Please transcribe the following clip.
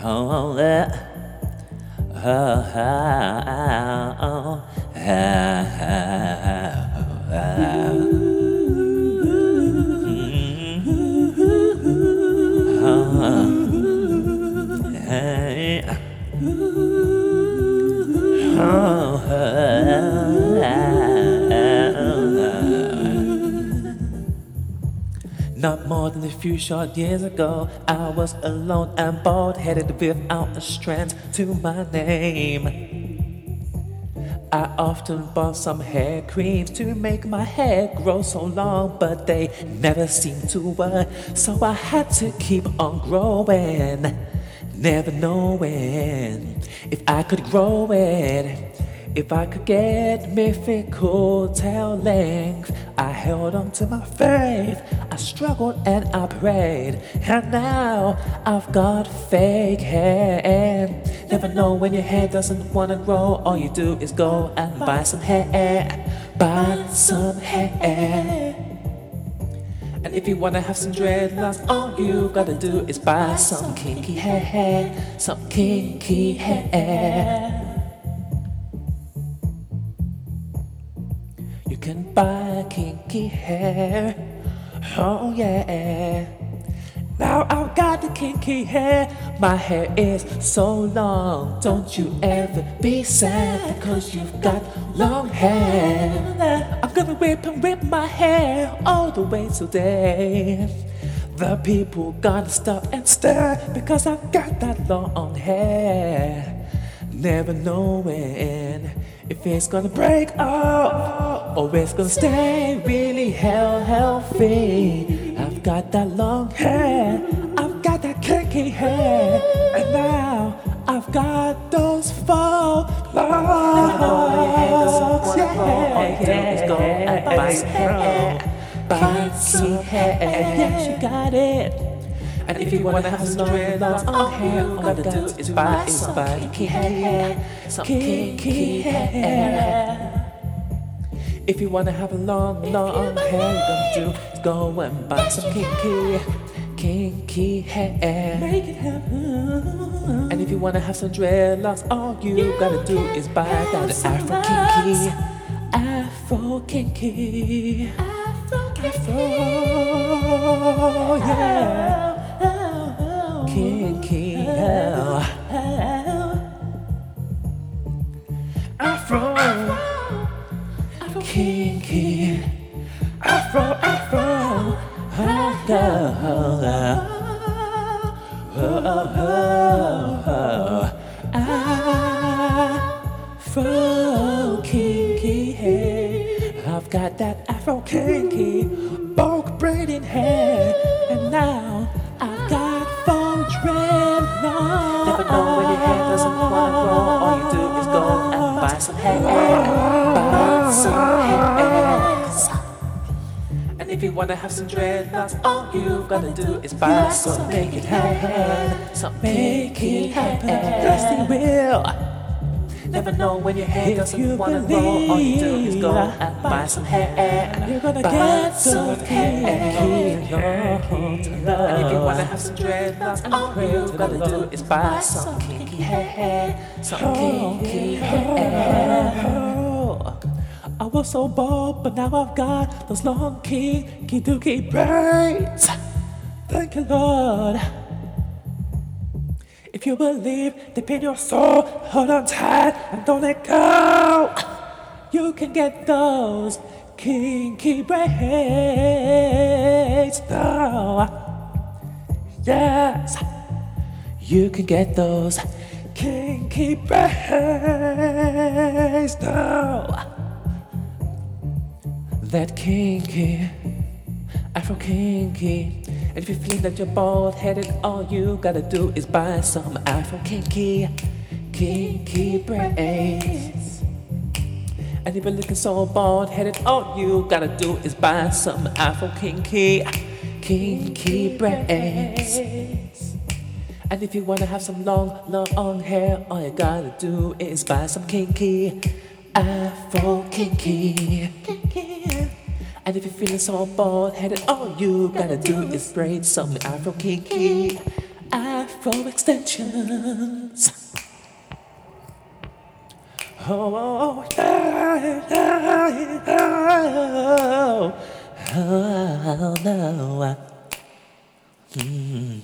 Oh, that. Oh, Not more than a few short years ago, I was alone and bald headed without a strand to my name. I often bought some hair creams to make my hair grow so long, but they never seemed to work, so I had to keep on growing, never knowing if I could grow it. If I could get mythical tail length, I held on to my faith. I struggled and I prayed, and now I've got fake hair. And Never know when your hair doesn't wanna grow. All you do is go and buy some hair, buy some hair. And if you wanna have some dreadlocks, all you gotta do is buy some kinky hair, some kinky hair. Kinky hair. Oh yeah. Now I've got the kinky hair. My hair is so long. Don't you ever be sad because you've got long hair. I'm gonna whip and whip my hair all the way to death. The people gonna stop and stare because I've got that long hair. Never knowing if it's gonna break off or it's gonna stay really hell healthy. I've got that long hair, I've got that kinky hair, and now I've got those faux locks. Yeah, yeah, go and buy some hair, buy some hair. Yeah, she got it. And if you wanna have some dreadlocks on hair, all you gotta do is buy, is buy. Kinky hair, some kinky hair. If you wanna have a long, long hair, you gotta do is go and buy some kinky, kinky hair. Make it happen. And if you wanna have some dreadlocks, all you gotta do is buy that Afro kinky, Afro kinky, Afro, yeah kinky hell. Afro, Afro, Afro, oh, oh, oh, Afro, kinky hair. I've got that Afro kinky, bulk braided hair, Never know when your hair doesn't wanna grow. All you do is go and buy some hair, buy some hair. And if you wanna have some dreadlocks, all you've gotta do is buy some make it happen, some make it happen. Dusty will. Never know when your hair doesn't wanna grow. All you do is go and buy some hair. and You're gonna get some hair. And if you wanna have some dreadlocks, all you've gotta do is buy some kinky hair. Some kinky hair. I was so bald, but now I've got those long kinky dookie braids. Thank you, Lord. If you believe deep in your soul, hold on tight and don't let go. You can get those kinky braids now. Yes, you can get those kinky braids now. That kinky, Afro kinky. And if you feel that you're bald headed, all you gotta do is buy some Afro kinky, kinky braids. And if you're looking so bald headed, all you gotta do is buy some Afro kinky, kinky braids. And if you wanna have some long, long hair, all you gotta do is buy some kinky, Afro kinky. And if you're feeling so bald headed, all you gotta do is braid some Afro kinky Afro extensions. Oh, yeah, yeah, yeah, oh, oh, no. Mm.